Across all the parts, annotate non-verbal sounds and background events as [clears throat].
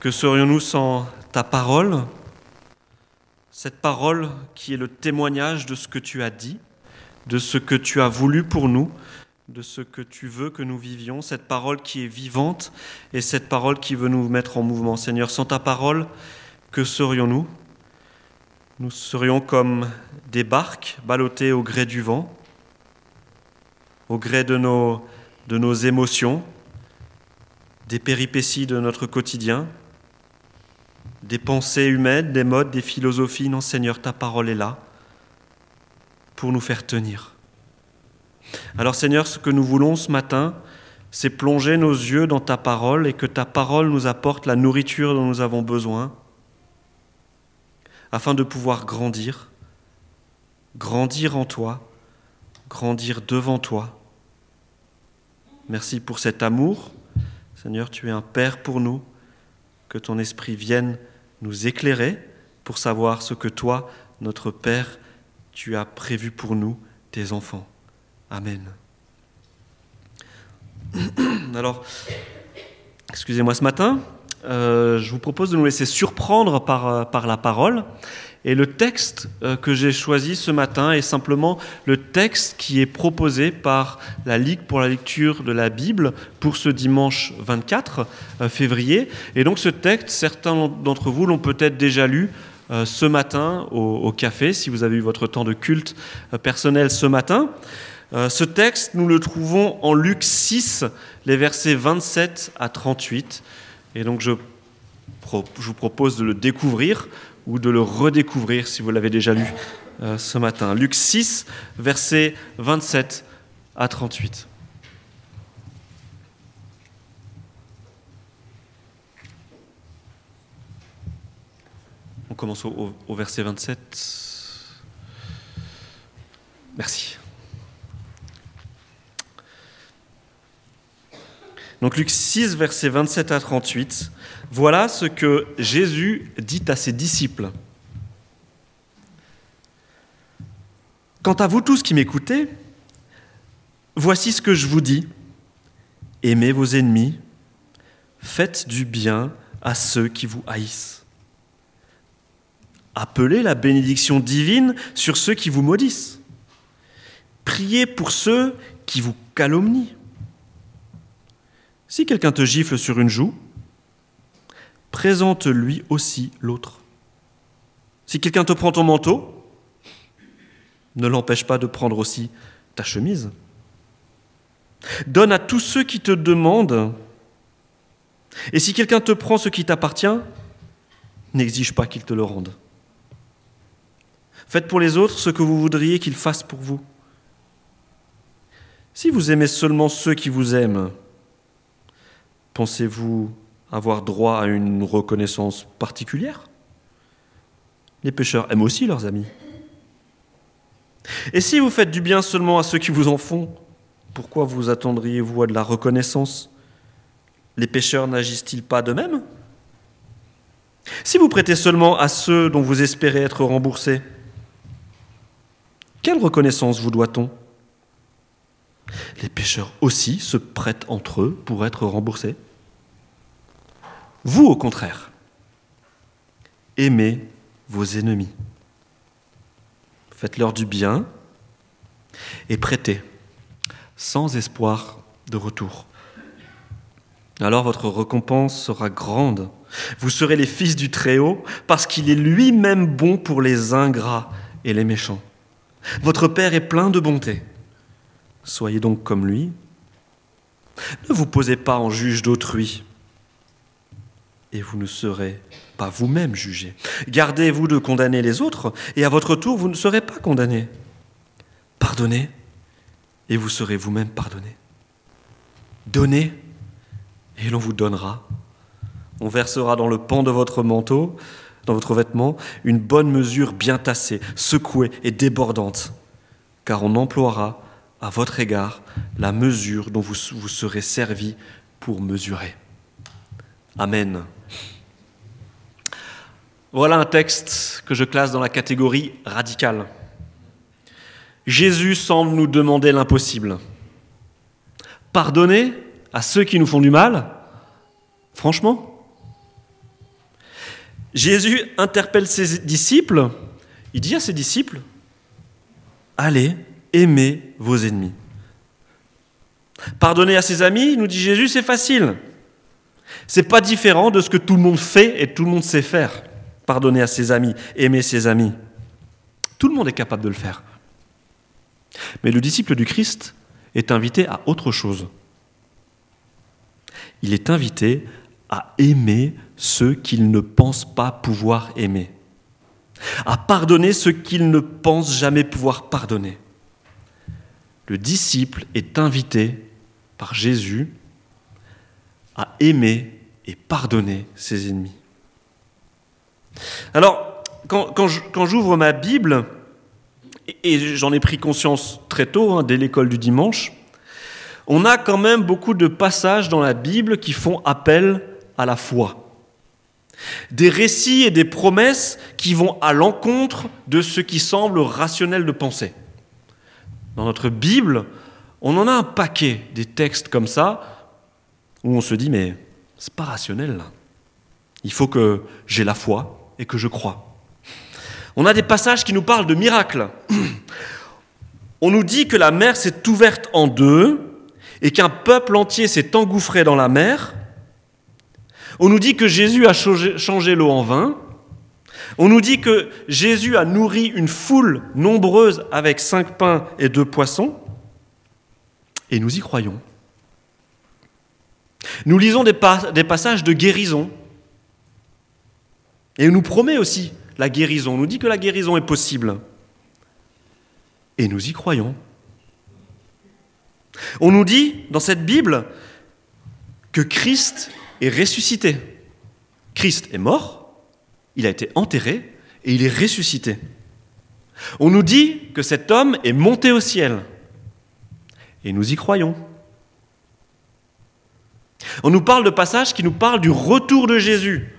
Que serions-nous sans ta parole? Cette parole qui est le témoignage de ce que tu as dit, de ce que tu as voulu pour nous, de ce que tu veux que nous vivions, cette parole qui est vivante et cette parole qui veut nous mettre en mouvement. Seigneur, sans ta parole, que serions-nous? Nous serions comme des barques ballottées au gré du vent, au gré de nos, de nos émotions, des péripéties de notre quotidien, des pensées humaines, des modes, des philosophies. Non, Seigneur, ta parole est là pour nous faire tenir. Alors Seigneur, ce que nous voulons ce matin, c'est plonger nos yeux dans ta parole et que ta parole nous apporte la nourriture dont nous avons besoin afin de pouvoir grandir, grandir en toi, grandir devant toi. Merci pour cet amour. Seigneur, tu es un Père pour nous. Que ton Esprit vienne nous éclairer pour savoir ce que toi, notre Père, tu as prévu pour nous, tes enfants. Amen. [clears throat] Alors, excusez-moi ce matin, euh, je vous propose de nous laisser surprendre par, euh, par la parole. Et le texte euh, que j'ai choisi ce matin est simplement le texte qui est proposé par la Ligue pour la lecture de la Bible pour ce dimanche 24 février. Et donc ce texte, certains d'entre vous l'ont peut-être déjà lu ce matin au, café, si vous avez eu votre temps de culte personnel ce matin. Ce texte, nous le trouvons en Luc 6, les versets 27 à 38. Et donc je, vous propose de le découvrir ou de le redécouvrir si vous l'avez déjà lu euh, ce matin. Luc 6, versets 27 à 38. On commence au, au verset 27. Merci. Donc Luc 6, versets 27 à 38, voilà ce que Jésus dit à ses disciples. Quant à vous tous qui m'écoutez, voici ce que je vous dis. Aimez vos ennemis, faites du bien à ceux qui vous haïssent. Appelez la bénédiction divine sur ceux qui vous maudissent. Priez pour ceux qui vous calomnient. Si quelqu'un te gifle sur une joue, présente-lui aussi l'autre. Si quelqu'un te prend ton manteau, ne l'empêche pas de prendre aussi ta chemise. Donne à tous ceux qui te demandent. Et si quelqu'un te prend ce qui t'appartient, n'exige pas qu'il te le rende. Faites pour les autres ce que vous voudriez qu'ils fassent pour vous. Si vous aimez seulement ceux qui vous aiment, Pensez-vous avoir droit à une reconnaissance particulière? Les pécheurs aiment aussi leurs amis. Et si vous faites du bien seulement à ceux qui vous en font, pourquoi vous attendriez-vous à de la reconnaissance? Les pécheurs n'agissent-ils pas de même? Si vous prêtez seulement à ceux dont vous espérez être remboursés, quelle reconnaissance vous doit-on? Les pécheurs aussi se prêtent entre eux pour être remboursés. Vous, au contraire, aimez vos ennemis. Faites-leur du bien et prêtez sans espoir de retour. Alors votre récompense sera grande. Vous serez les fils du Très-Haut parce qu'il est lui-même bon pour les ingrats et les méchants. Votre Père est plein de bonté. Soyez donc comme lui. Ne vous posez pas en juge d'autrui, et vous ne serez pas vous-même jugé. Gardez-vous de condamner les autres, et à votre tour, vous ne serez pas condamné. Pardonnez, et vous serez vous-même pardonné. Donnez, et l'on vous donnera. On versera dans le pan de votre manteau, dans votre vêtement, une bonne mesure bien tassée, secouée et débordante, car on emploiera à votre égard la mesure dont vous, vous serez servi pour mesurer. Amen. Voilà un texte que je classe dans la catégorie radicale. Jésus semble nous demander l'impossible. Pardonner à ceux qui nous font du mal? Franchement? Jésus interpelle ses disciples. Il dit à ses disciples, allez, aimez vos ennemis. Pardonner à ses amis, nous dit Jésus, c'est facile. C'est pas différent de ce que tout le monde fait et tout le monde sait faire. Pardonner à ses amis, aimer ses amis. Tout le monde est capable de le faire. Mais le disciple du Christ est invité à autre chose. Il est invité à aimer ceux qu'il ne pense pas pouvoir aimer, à pardonner ceux qu'il ne pense jamais pouvoir pardonner. Le disciple est invité par Jésus aimer et pardonner ses ennemis. Alors, quand, j'ouvre ma Bible, et j'en ai pris conscience très tôt, hein, dès l'école du dimanche, on a quand même beaucoup de passages dans la Bible qui font appel à la foi. Des récits et des promesses qui vont à l'encontre de ce qui semble rationnel de penser. Dans notre Bible, on en a un paquet des textes comme ça où on se dit mais c'est pas rationnel. Il faut que j'ai la foi et que je crois. On a des passages qui nous parlent de miracles. [clears throat] On nous dit que la mer s'est ouverte en deux et qu'un peuple entier s'est engouffré dans la mer. On nous dit que Jésus a changé l'eau en vin. On nous dit que Jésus a nourri une foule nombreuse avec cinq pains et deux poissons. Et nous y croyons. Nous lisons des, passages de guérison. Et on nous promet aussi la guérison. On nous dit que la guérison est possible. Et nous y croyons. On nous dit dans cette Bible que Christ est ressuscité. Christ est mort, il a été enterré et il est ressuscité. On nous dit que cet homme est monté au ciel. Et nous y croyons. On nous parle de passages qui nous parlent du retour de Jésus.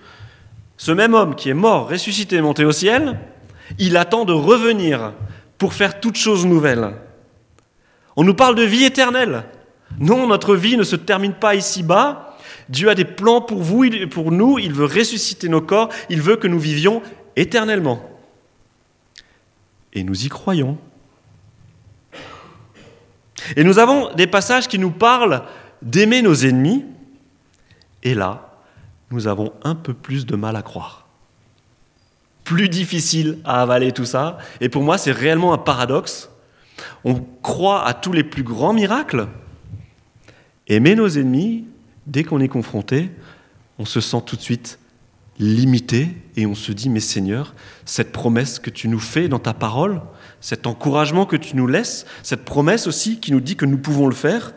Ce même homme qui est mort, ressuscité, monté au ciel, il attend de revenir pour faire toutes choses nouvelles. On nous parle de vie éternelle. Non, notre vie ne se termine pas ici-bas. Dieu a des plans pour vous, pour nous. Il veut ressusciter nos corps. Il veut que nous vivions éternellement. Et nous y croyons. Et nous avons des passages qui nous parlent d'aimer nos ennemis. Et là, nous avons un peu plus de mal à croire. Plus difficile à avaler tout ça. Et pour moi, c'est réellement un paradoxe on croit à tous les plus grands miracles. Aimer nos ennemis, dès qu'on est confronté, on se sent tout de suite limité et on se dit, mais Seigneur, cette promesse que tu nous fais dans ta parole, cet encouragement que tu nous laisses, cette promesse aussi qui nous dit que nous pouvons le faire,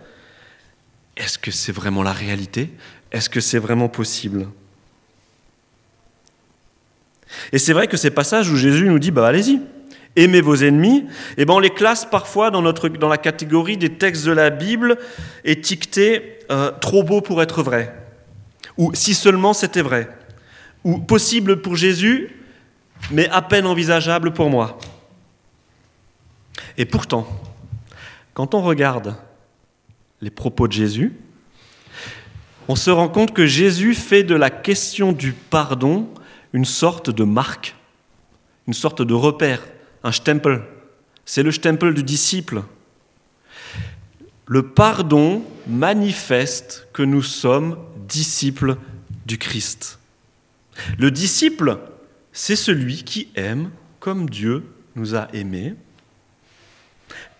est-ce que c'est vraiment la réalité? Est-ce que c'est vraiment possible? Et c'est vrai que ces passages où Jésus nous dit, bah allez-y, aimez vos ennemis, eh ben on les classe parfois dans, la catégorie des textes de la Bible étiquetés euh, trop beaux pour être vrais, ou si seulement c'était vrai, ou possible pour Jésus, mais à peine envisageable pour moi. Et pourtant, quand on regarde les propos de Jésus, on se rend compte que Jésus fait de la question du pardon une sorte de marque, une sorte de repère un stempel. C'est le stempel du disciple. Le pardon manifeste que nous sommes disciples du Christ. Le disciple, c'est celui qui aime comme Dieu nous a aimés,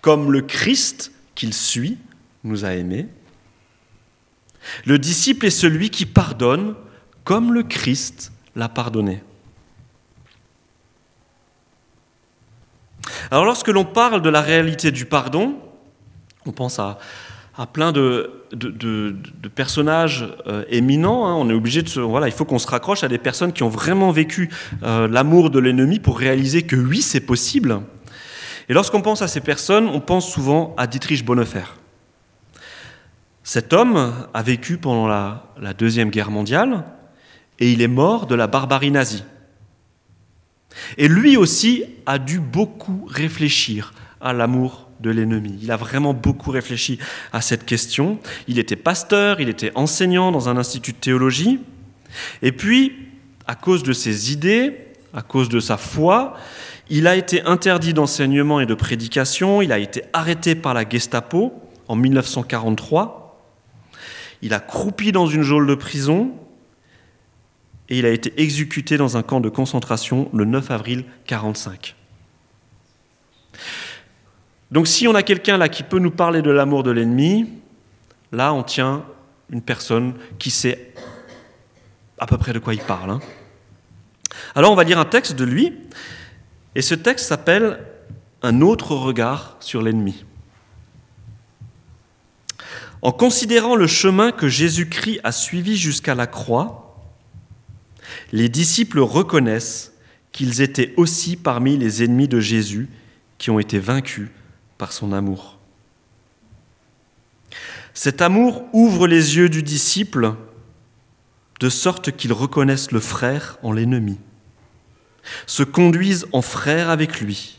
comme le Christ qu'il suit nous a aimés. Le disciple est celui qui pardonne comme le Christ l'a pardonné. Alors lorsque l'on parle de la réalité du pardon, on pense à, plein de, personnages euh, éminents. Hein. On est obligé de voilà, il faut qu'on se raccroche à des personnes qui ont vraiment vécu euh, l'amour de l'ennemi pour réaliser que oui, c'est possible. Et lorsqu'on pense à ces personnes, on pense souvent à Dietrich Bonhoeffer. Cet homme a vécu pendant la deuxième guerre mondiale et il est mort de la barbarie nazie. Et lui aussi a dû beaucoup réfléchir à l'amour de l'ennemi. Il a vraiment beaucoup réfléchi à cette question. Il était pasteur, il était enseignant dans un institut de théologie. Et puis, à cause de ses idées, à cause de sa foi, il a été interdit d'enseignement et de prédication, il a été arrêté par la Gestapo en 1943, il a croupi dans une geôle de prison et il a été exécuté dans un camp de concentration le 9 avril 1945. Donc si on a quelqu'un là qui peut nous parler de l'amour de l'ennemi, là on tient une personne qui sait à peu près de quoi il parle. Hein. Alors on va lire un texte de lui, et ce texte s'appelle Un autre regard sur l'ennemi. En considérant le chemin que Jésus-Christ a suivi jusqu'à la croix, les disciples reconnaissent qu'ils étaient aussi parmi les ennemis de Jésus qui ont été vaincus par son amour. Cet amour ouvre les yeux du disciple de sorte qu'ils reconnaissent le frère en l'ennemi, se conduisent en frère avec lui.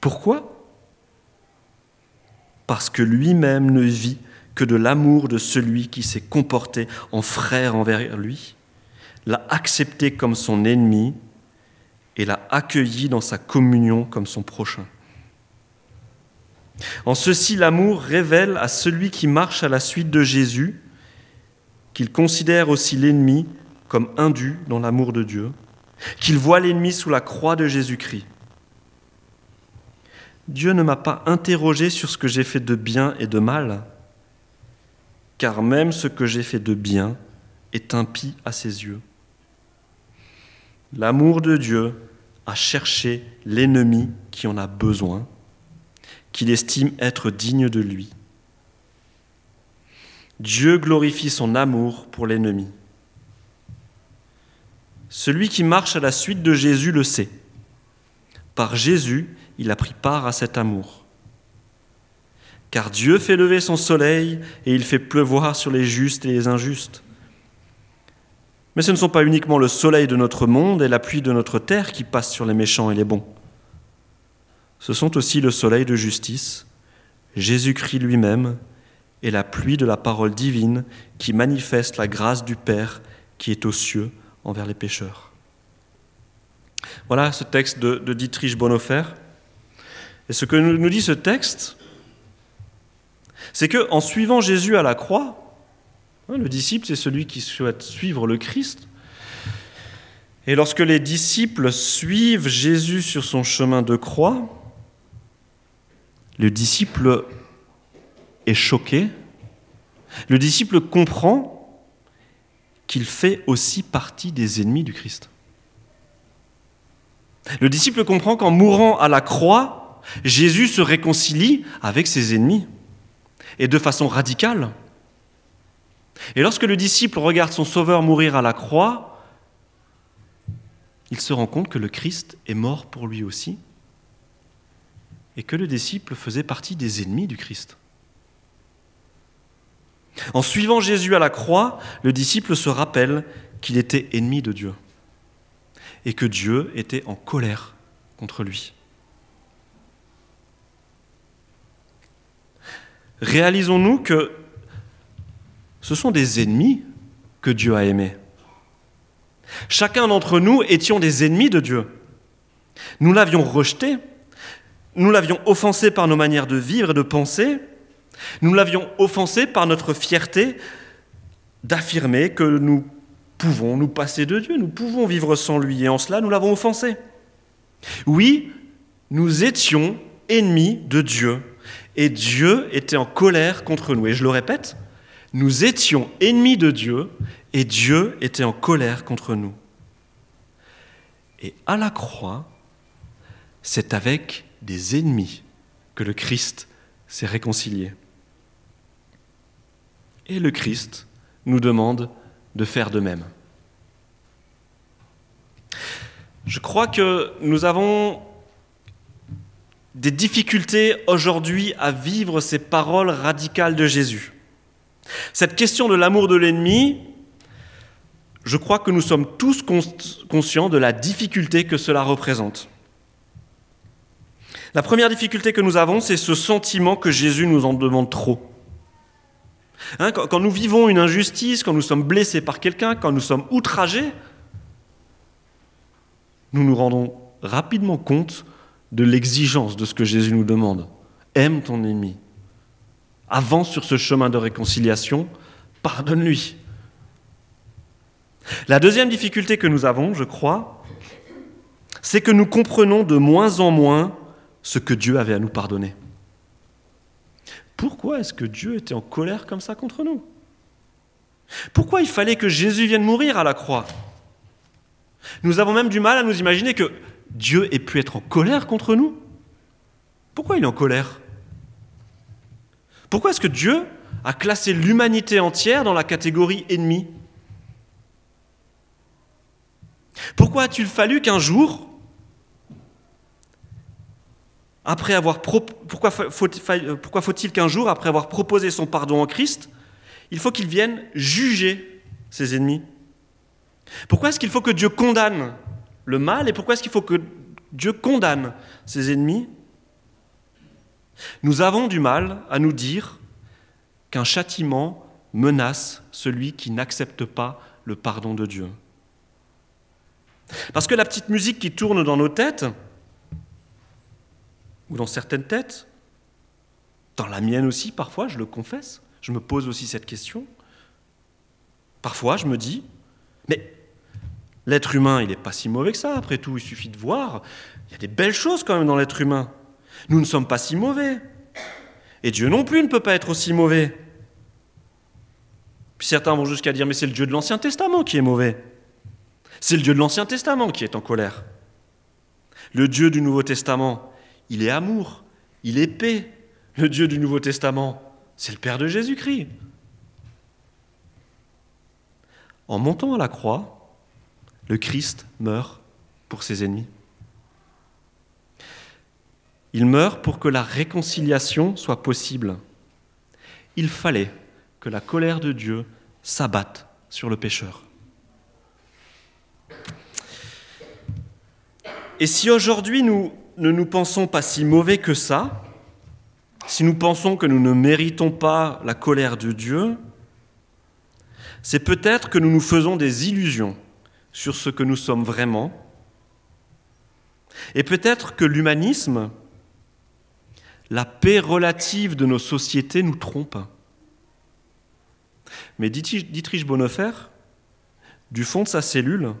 Pourquoi? Parce que lui-même ne vit que de l'amour de celui qui s'est comporté en frère envers lui, l'a accepté comme son ennemi et l'a accueilli dans sa communion comme son prochain. En ceci, l'amour révèle à celui qui marche à la suite de Jésus qu'il considère aussi l'ennemi comme indu dans l'amour de Dieu, qu'il voit l'ennemi sous la croix de Jésus-Christ. Dieu ne m'a pas interrogé sur ce que j'ai fait de bien et de mal, car même ce que j'ai fait de bien est impie à ses yeux. L'amour de Dieu a cherché l'ennemi qui en a besoin, qu'il estime être digne de lui. Dieu glorifie son amour pour l'ennemi. Celui qui marche à la suite de Jésus le sait. Par Jésus, il a pris part à cet amour. Car Dieu fait lever son soleil et il fait pleuvoir sur les justes et les injustes. Mais ce ne sont pas uniquement le soleil de notre monde et la pluie de notre terre qui passent sur les méchants et les bons. Ce sont aussi le soleil de justice, Jésus-Christ lui-même, et la pluie de la parole divine qui manifeste la grâce du Père qui est aux cieux envers les pécheurs. Voilà ce texte de, Dietrich Bonhoeffer. Et ce que nous dit ce texte, c'est que en suivant Jésus à la croix, hein, le disciple c'est celui qui souhaite suivre le Christ. Et lorsque les disciples suivent Jésus sur son chemin de croix, le disciple est choqué, le disciple comprend qu'il fait aussi partie des ennemis du Christ. Le disciple comprend qu'en mourant à la croix, Jésus se réconcilie avec ses ennemis, et de façon radicale. Et lorsque le disciple regarde son Sauveur mourir à la croix, il se rend compte que le Christ est mort pour lui aussi, et que le disciple faisait partie des ennemis du Christ. En suivant Jésus à la croix, le disciple se rappelle qu'il était ennemi de Dieu et que Dieu était en colère contre lui. Réalisons-nous que ce sont des ennemis que Dieu a aimés. Chacun d'entre nous étions des ennemis de Dieu. Nous l'avions rejeté, nous l'avions offensé par nos manières de vivre et de penser, nous l'avions offensé par notre fierté d'affirmer que nous pouvons nous passer de Dieu, nous pouvons vivre sans lui, et en cela nous l'avons offensé. Oui, nous étions ennemis de Dieu, et Dieu était en colère contre nous. Et je le répète, nous étions ennemis de Dieu, et Dieu était en colère contre nous. Et à la croix, c'est avec des ennemis que le Christ s'est réconcilié. Et le Christ nous demande de faire de même. Je crois que nous avons des difficultés aujourd'hui à vivre ces paroles radicales de Jésus. Cette question de l'amour de l'ennemi, je crois que nous sommes tous conscients de la difficulté que cela représente. La première difficulté que nous avons, c'est ce sentiment que Jésus nous en demande trop. Hein, quand, quand nous vivons une injustice, quand nous sommes blessés par quelqu'un, quand nous sommes outragés, nous nous rendons rapidement compte de l'exigence de ce que Jésus nous demande. Aime ton ennemi. Avance sur ce chemin de réconciliation. Pardonne-lui. La deuxième difficulté que nous avons, je crois, c'est que nous comprenons de moins en moins ce que Dieu avait à nous pardonner. Pourquoi est-ce que Dieu était en colère comme ça contre nous? Pourquoi il fallait que Jésus vienne mourir à la croix? Nous avons même du mal à nous imaginer que Dieu ait pu être en colère contre nous? Pourquoi il est en colère? Pourquoi est-ce que Dieu a classé l'humanité entière dans la catégorie ennemi? Pourquoi a-t-il fallu qu'un jour, après avoir qu'un jour, après avoir proposé son pardon en Christ, il faut qu'il vienne juger ses ennemis? Pourquoi est-ce qu'il faut que Dieu condamne le mal et pourquoi est-ce qu'il faut que Dieu condamne ses ennemis? Nous avons du mal à nous dire qu'un châtiment menace celui qui n'accepte pas le pardon de Dieu. Parce que la petite musique qui tourne dans nos têtes, ou dans certaines têtes, dans la mienne aussi parfois, je le confesse, je me pose aussi cette question. Parfois, je me dis, mais l'être humain, il n'est pas si mauvais que ça, après tout, il suffit de voir. Il y a des belles choses quand même dans l'être humain. Nous ne sommes pas si mauvais. Et Dieu non plus ne peut pas être aussi mauvais. Puis certains vont jusqu'à dire, mais c'est le Dieu de l'Ancien Testament qui est mauvais. C'est le Dieu de l'Ancien Testament qui est en colère. Le Dieu du Nouveau Testament, il est amour, il est paix. Le Dieu du Nouveau Testament, c'est le Père de Jésus-Christ. En montant à la croix, le Christ meurt pour ses ennemis. Il meurt pour que la réconciliation soit possible. Il fallait que la colère de Dieu s'abatte sur le pécheur. Et si aujourd'hui nous ne nous pensons pas si mauvais que ça, si nous pensons que nous ne méritons pas la colère de Dieu, c'est peut-être que nous nous faisons des illusions sur ce que nous sommes vraiment, et peut-être que l'humanisme, la paix relative de nos sociétés nous trompe. Mais Dietrich Bonhoeffer, du fond de sa cellule,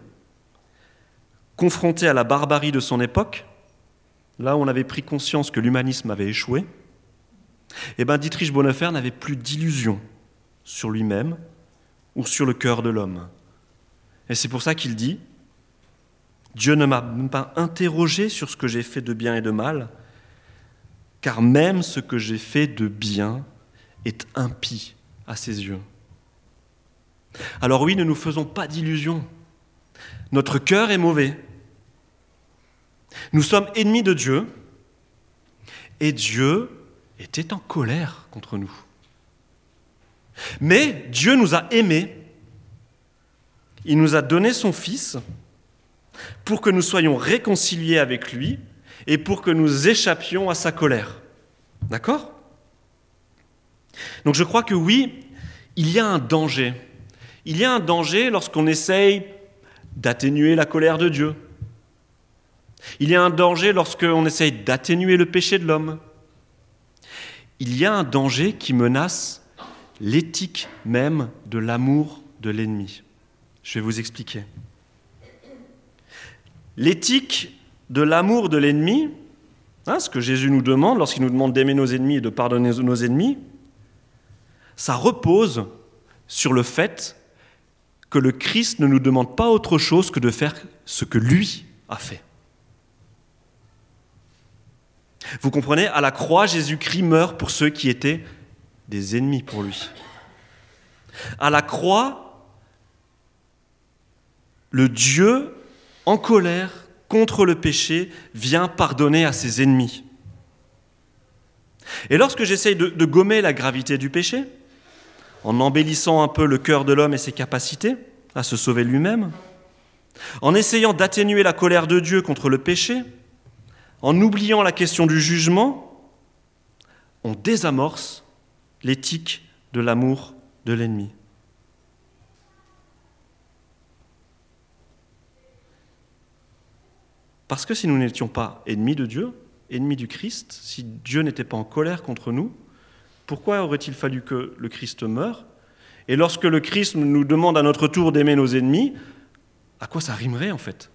confronté à la barbarie de son époque, là où on avait pris conscience que l'humanisme avait échoué, eh bien Dietrich Bonhoeffer n'avait plus d'illusions sur lui-même ou sur le cœur de l'homme. Et c'est pour ça qu'il dit Dieu ne m'a pas interrogé sur ce que j'ai fait de bien et de mal, car même ce que j'ai fait de bien est impie à ses yeux. Alors oui, ne nous faisons pas d'illusions. Notre cœur est mauvais. Nous sommes ennemis de Dieu et Dieu était en colère contre nous. Mais Dieu nous a aimés. Il nous a donné son Fils pour que nous soyons réconciliés avec lui et pour que nous échappions à sa colère. D'accord? Donc je crois que oui, il y a un danger. Il y a un danger lorsqu'on essaye d'atténuer la colère de Dieu. Il y a un danger lorsqu'on essaye d'atténuer le péché de l'homme. Il y a un danger qui menace l'éthique même de l'amour de l'ennemi. Je vais vous expliquer. L'éthique de l'amour de l'ennemi, hein, ce que Jésus nous demande lorsqu'il nous demande d'aimer nos ennemis et de pardonner nos ennemis, ça repose sur le fait que le Christ ne nous demande pas autre chose que de faire ce que lui a fait. Vous comprenez, à la croix, Jésus-Christ meurt pour ceux qui étaient des ennemis pour lui. À la croix, le Dieu en colère contre le péché vient pardonner à ses ennemis. Et lorsque j'essaye de, gommer la gravité du péché, en embellissant un peu le cœur de l'homme et ses capacités à se sauver lui-même, en essayant d'atténuer la colère de Dieu contre le péché, en oubliant la question du jugement, on désamorce l'éthique de l'amour de l'ennemi. Parce que si nous n'étions pas ennemis de Dieu, ennemis du Christ, si Dieu n'était pas en colère contre nous, pourquoi aurait-il fallu que le Christ meure? Et lorsque le Christ nous demande à notre tour d'aimer nos ennemis, à quoi ça rimerait en fait?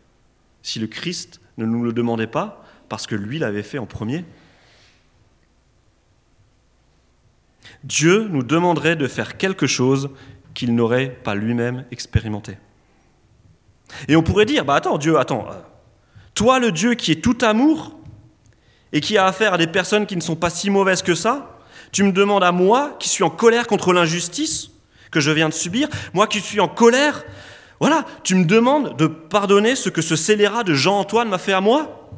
Si le Christ ne nous le demandait pas parce que lui l'avait fait en premier? Dieu nous demanderait de faire quelque chose qu'il n'aurait pas lui-même expérimenté. Et on pourrait dire, bah attends, Dieu, attends, euh, toi le Dieu qui est tout amour et qui a affaire à des personnes qui ne sont pas si mauvaises que ça, tu me demandes à moi qui suis en colère contre l'injustice que je viens de subir, moi qui suis en colère, voilà, tu me demandes de pardonner ce que ce scélérat de Jean-Antoine m'a fait à moi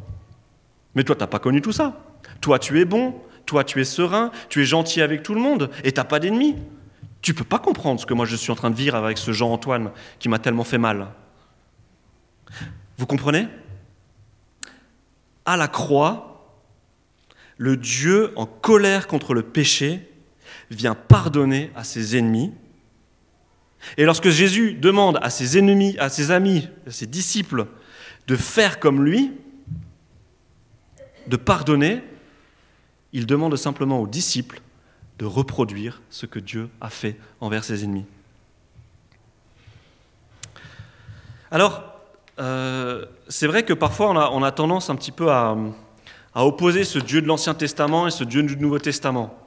Mais toi, tu n'as pas connu tout ça. Toi, tu es bon, toi, tu es serein, tu es gentil avec tout le monde et t'as pas d'ennemis. Tu peux pas comprendre ce que moi je suis en train de vivre avec ce Jean-Antoine qui m'a tellement fait mal. Vous comprenez? À la croix, le Dieu en colère contre le péché vient pardonner à ses ennemis. Et lorsque Jésus demande à ses ennemis, à ses amis, à ses disciples de faire comme lui, de pardonner, il demande simplement aux disciples de reproduire ce que Dieu a fait envers ses ennemis. Alors, euh, c'est vrai que parfois on a, tendance un petit peu à, opposer ce Dieu de l'Ancien Testament et ce Dieu du Nouveau Testament.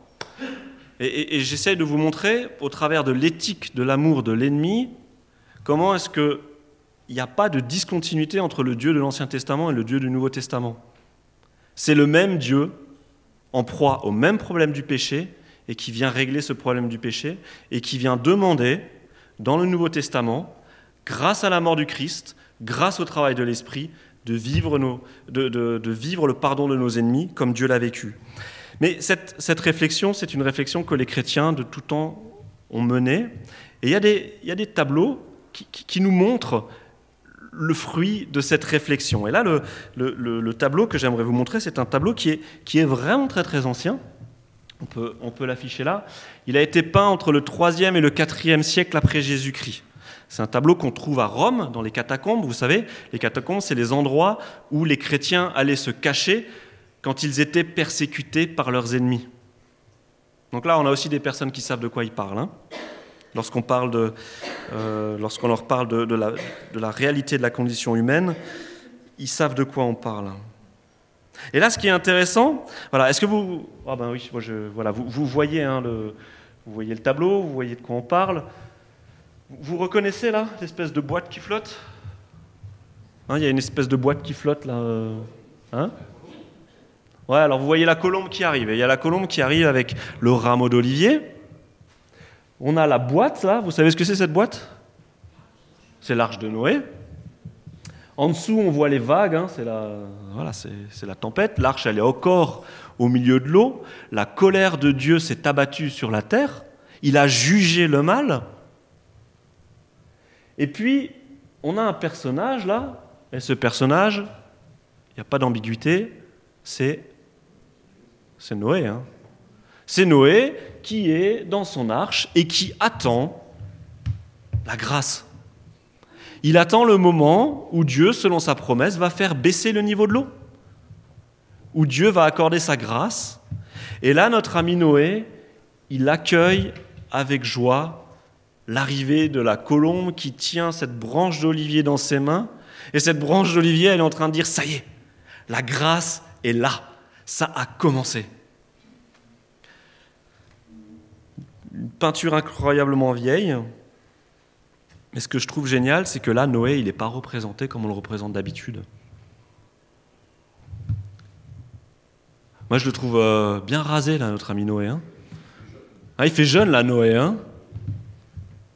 Et, et j'essaye de vous montrer, au travers de l'éthique de l'amour de l'ennemi, comment est-ce qu'il n'y a pas de discontinuité entre le Dieu de l'Ancien Testament et le Dieu du Nouveau Testament. C'est le même Dieu, en proie au même problème du péché et qui vient régler ce problème du péché et qui vient demander dans le Nouveau Testament, grâce à la mort du Christ, grâce au travail de l'Esprit, de vivre, le pardon de nos ennemis comme Dieu l'a vécu. Mais cette, réflexion, c'est une réflexion que les chrétiens de tout temps ont menée. Et il y a des, tableaux qui, nous montrent le fruit de cette réflexion. Et là, le, tableau que j'aimerais vous montrer, c'est un tableau qui est, qui est vraiment très très ancien. On peut, on peut l'afficher là. Il a été peint entre le 3e et le 4e siècle après Jésus-Christ. C'est un tableau qu'on trouve à Rome, dans les catacombes. Vous savez, les catacombes, c'est les endroits où les chrétiens allaient se cacher quand ils étaient persécutés par leurs ennemis. Donc là, on a aussi des personnes qui savent de quoi ils parlent. Hein. Lorsqu'on parle euh, lorsqu'on leur parle de, la, réalité de la condition humaine, ils savent de quoi on parle. Et là, ce qui est intéressant, voilà, est-ce que vous, ah ben oui, voilà, hein, vous voyez le tableau, vous voyez de quoi on parle. Vous reconnaissez là l'espèce de boîte qui flotte? Hein, Il y a une espèce de boîte qui flotte là. Euh, hein? Ouais, alors vous voyez la colombe qui arrive. il y a la colombe qui arrive avec le rameau d'olivier. On a la boîte là, vous savez ce que c'est cette boîte? C'est l'arche de Noé. En dessous, on voit les vagues, hein, c'est la, voilà, c'est la tempête. L'arche, elle est encore au milieu de l'eau. La colère de Dieu s'est abattue sur la terre. Il a jugé le mal. Et puis, on a un personnage là, et ce personnage, il n'y a pas d'ambiguïté, c'est Noé. Hein. C'est Noé qui est dans son arche et qui attend la grâce. Il attend le moment où Dieu, selon sa promesse, va faire baisser le niveau de l'eau, où Dieu va accorder sa grâce. Et là, notre ami Noé, il accueille avec joie l'arrivée de la colombe qui tient cette branche d'olivier dans ses mains. Et cette branche d'olivier, elle est en train de dire, ça y est, la grâce est là, ça a commencé. une peinture incroyablement vieille. Mais ce que je trouve génial, c'est que là, Noé, il n'est pas représenté comme on le représente d'habitude. Moi, je le trouve euh, bien rasé, là, notre ami Noé. Hein. Ah, il fait jeune, là, Noé. Hein.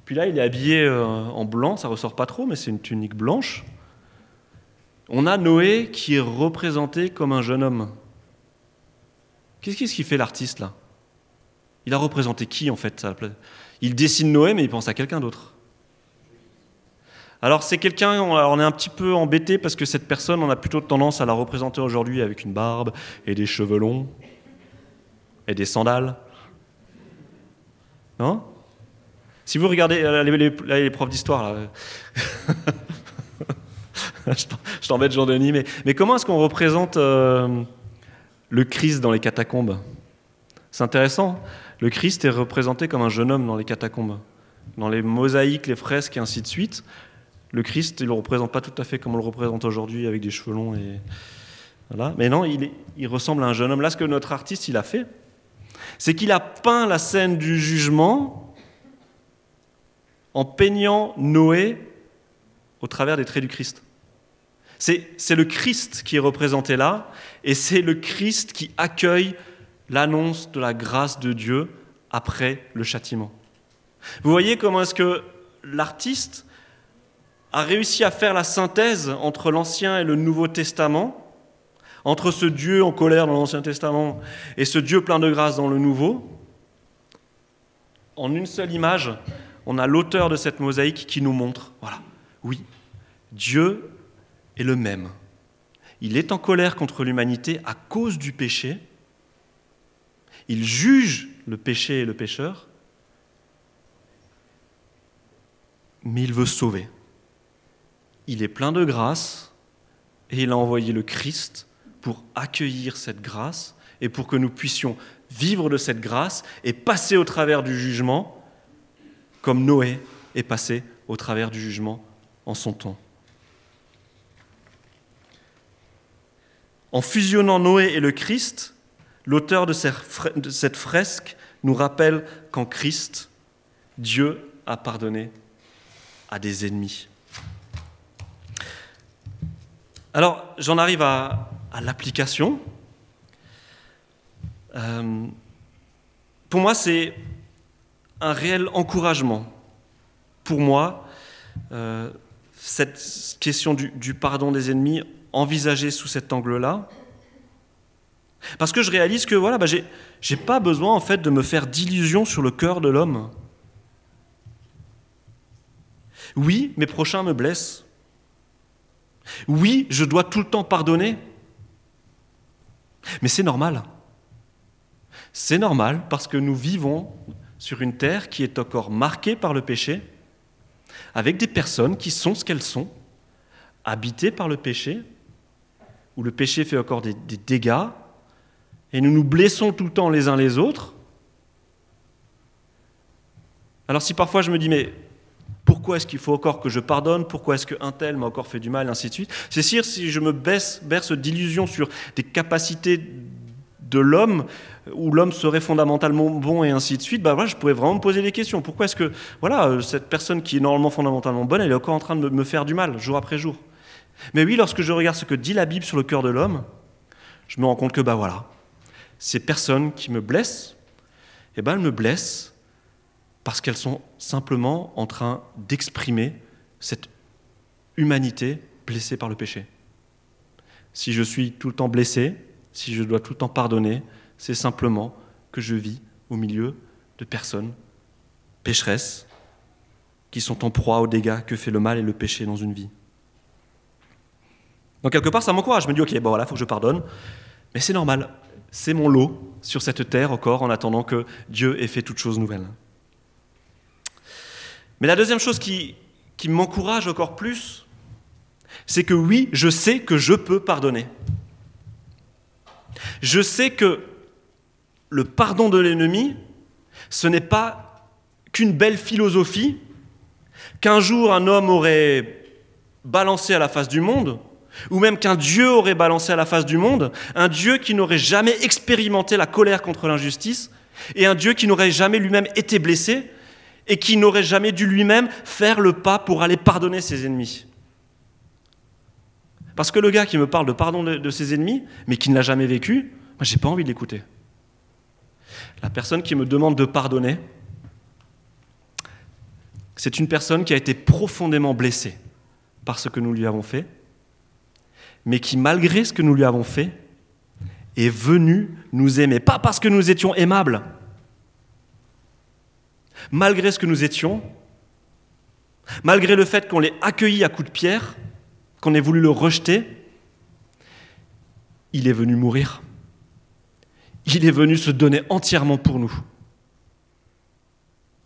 Puis là, il est habillé euh, en blanc, ça ressort pas trop, mais c'est une tunique blanche. On a Noé qui est représenté comme un jeune homme. Qu'est-ce qui fait l'artiste, là? Il a représenté qui en fait Il dessine Noé, mais il pense à quelqu'un d'autre. Alors c'est quelqu'un, on est un petit peu embêté parce que cette personne, on a plutôt tendance à la représenter aujourd'hui avec une barbe et des cheveux longs et des sandales. Non? Si vous regardez les, les- les profs d'histoire, là, [laughs] je t'embête Jean-Denis, mais, mais comment est-ce qu'on représente euh, le Christ dans les catacombes? C'est intéressant. Le Christ est représenté comme un jeune homme dans les catacombes. Dans les mosaïques, les fresques et ainsi de suite, le Christ, il ne le représente pas tout à fait comme on le représente aujourd'hui avec des cheveux longs et voilà. Mais non, il, il ressemble à un jeune homme. Là, ce que notre artiste il a fait, c'est qu'il a peint la scène du jugement en peignant Noé au travers des traits du Christ. C'est le Christ qui est représenté là, et c'est le Christ qui accueille l'annonce de la grâce de Dieu après le châtiment. Vous voyez comment est-ce que l'artiste a réussi à faire la synthèse entre l'Ancien et le Nouveau Testament, entre ce Dieu en colère dans l'Ancien Testament et ce Dieu plein de grâce dans le Nouveau. En une seule image, on a l'auteur de cette mosaïque qui nous montre, voilà, oui, Dieu est le même. Il est en colère contre l'humanité à cause du péché. Il juge le péché et le pécheur, mais il veut sauver. Il est plein de grâce et il a envoyé le Christ pour accueillir cette grâce et pour que nous puissions vivre de cette grâce et passer au travers du jugement comme Noé est passé au travers du jugement en son temps. En fusionnant Noé et le Christ, l'auteur de cette fresque nous rappelle qu'en Christ, Dieu a pardonné à des ennemis. Alors, j'en arrive à, à l'application. Euh, pour moi, c'est un réel encouragement. Pour moi, euh, cette question du, pardon des ennemis envisagée sous cet angle-là, parce que je réalise que voilà, bah, j'ai pas besoin en fait de me faire d'illusions sur le cœur de l'homme. Oui, mes prochains me blessent. Oui, je dois tout le temps pardonner. Mais c'est normal. C'est normal parce que nous vivons sur une terre qui est encore marquée par le péché, avec des personnes qui sont ce qu'elles sont, habitées par le péché, où le péché fait encore des, dégâts, et nous nous blessons tout le temps les uns les autres. Alors si parfois je me dis, mais pourquoi est-ce qu'il faut encore que je pardonne? Pourquoi est-ce qu'un tel m'a encore fait du mal, ainsi de suite. C'est sûr, si je me berce d'illusions sur des capacités de l'homme, où l'homme serait fondamentalement bon et ainsi de suite, bah je pourrais vraiment me poser des questions. Pourquoi est-ce que voilà, euh, cette personne qui est normalement fondamentalement bonne, elle est encore en train de me- me faire du mal, jour après jour? Mais oui, lorsque je regarde ce que dit la Bible sur le cœur de l'homme, je me rends compte que bah voilà, ces personnes qui me blessent, eh ben elles me blessent parce qu'elles sont simplement en train d'exprimer cette humanité blessée par le péché. Si je suis tout le temps blessé, si je dois tout le temps pardonner, c'est simplement que je vis au milieu de personnes pécheresses qui sont en proie aux dégâts que fait le mal et le péché dans une vie. Donc quelque part, ça m'encourage. Je me dis, ok, bon voilà, il faut que je pardonne. Mais c'est normal. C'est mon lot sur cette terre encore en attendant que Dieu ait fait toutes choses nouvelles. Mais la deuxième chose qui, qui m'encourage encore plus, c'est que oui, je sais que je peux pardonner. Je sais que le pardon de l'ennemi, ce n'est pas qu'une belle philosophie qu'un jour un homme aurait balancé à la face du monde, ou même qu'un Dieu aurait balancé à la face du monde, un Dieu qui n'aurait jamais expérimenté la colère contre l'injustice, et un Dieu qui n'aurait jamais lui-même été blessé, et qui n'aurait jamais dû lui-même faire le pas pour aller pardonner ses ennemis. Parce que le gars qui me parle de pardon de, ses ennemis, mais qui ne l'a jamais vécu, moi j'ai pas envie de l'écouter. La personne qui me demande de pardonner, c'est une personne qui a été profondément blessée par ce que nous lui avons fait, mais qui, malgré ce que nous lui avons fait, est venue nous aimer. Pas parce que nous étions aimables, malgré ce que nous étions, malgré le fait qu'on l'ait accueilli à coups de pierre, qu'on ait voulu le rejeter, il est venu mourir. Il est venu se donner entièrement pour nous.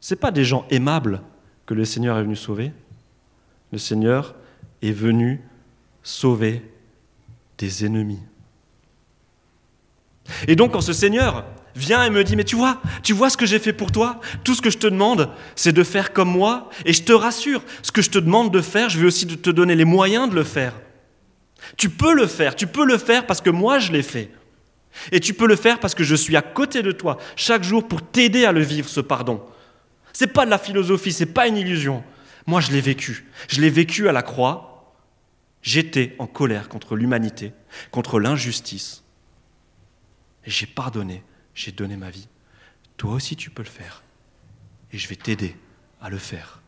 Ce pas des gens aimables que le Seigneur est venu sauver. Le Seigneur est venu sauver des ennemis. Et donc quand ce Seigneur vient et me dit, mais tu vois, tu vois ce que j'ai fait pour toi? Tout ce que je te demande, c'est de faire comme moi. Et je te rassure, ce que je te demande de faire, je vais aussi te donner les moyens de le faire. Tu peux le faire, tu peux le faire parce que moi je l'ai fait. Et tu peux le faire parce que je suis à côté de toi chaque jour pour t'aider à le vivre, ce pardon. Ce n'est pas de la philosophie, ce n'est pas une illusion. Moi, je l'ai vécu. Je l'ai vécu à la croix. J'étais en colère contre l'humanité, contre l'injustice. Et j'ai pardonné, j'ai donné ma vie. Toi aussi, tu peux le faire. Et je vais t'aider à le faire.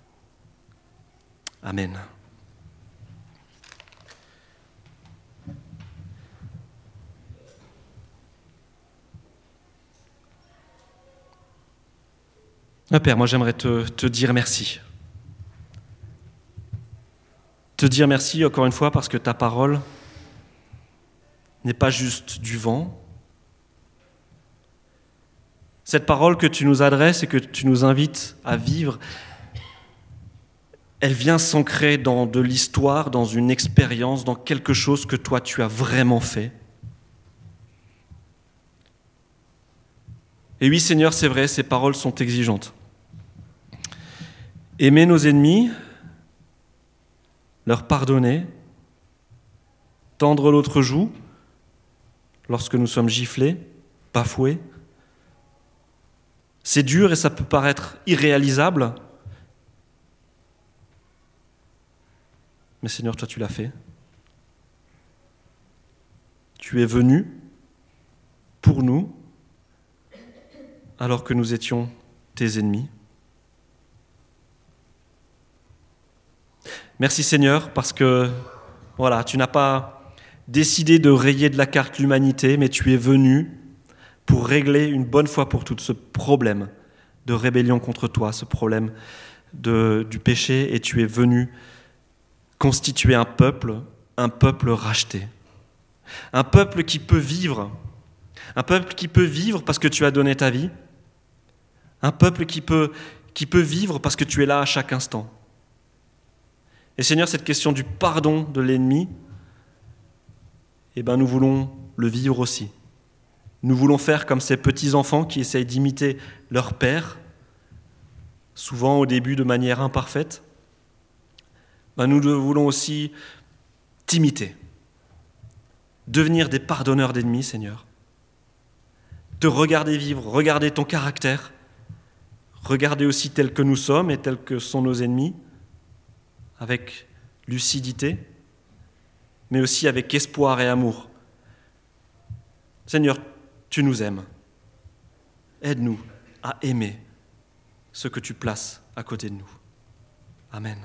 Amen. Ah, Père, moi j'aimerais te, te, dire merci. Te dire merci encore une fois parce que ta parole n'est pas juste du vent. Cette parole que tu nous adresses et que tu nous invites à vivre, elle vient s'ancrer dans de l'histoire, dans une expérience, dans quelque chose que toi tu as vraiment fait. Et oui Seigneur, c'est vrai, ces paroles sont exigeantes. Aimer nos ennemis, leur pardonner, tendre l'autre joue lorsque nous sommes giflés, bafoués. C'est dur et ça peut paraître irréalisable. Mais Seigneur, toi tu l'as fait. Tu es venu pour nous alors que nous étions tes ennemis. Merci Seigneur parce que voilà, tu n'as pas décidé de rayer de la carte l'humanité, mais tu es venu pour régler une bonne fois pour toutes ce problème de rébellion contre toi, ce problème du péché, et tu es venu constituer un peuple, un peuple racheté, un peuple qui peut vivre, un peuple qui peut vivre parce que tu as donné ta vie, un peuple qui peut, qui peut vivre parce que tu es là à chaque instant. Et Seigneur, cette question du pardon de l'ennemi, eh ben, nous voulons le vivre aussi. Nous voulons faire comme ces petits-enfants qui essayent d'imiter leur père, souvent au début de manière imparfaite. Ben, nous voulons aussi t'imiter, devenir des pardonneurs d'ennemis, Seigneur. Te regarder vivre, regarder ton caractère, regarder aussi tel que nous sommes et tels que sont nos ennemis avec lucidité, mais aussi avec espoir et amour. Seigneur, tu nous aimes. Aide-nous à aimer ce que tu places à côté de nous. Amen.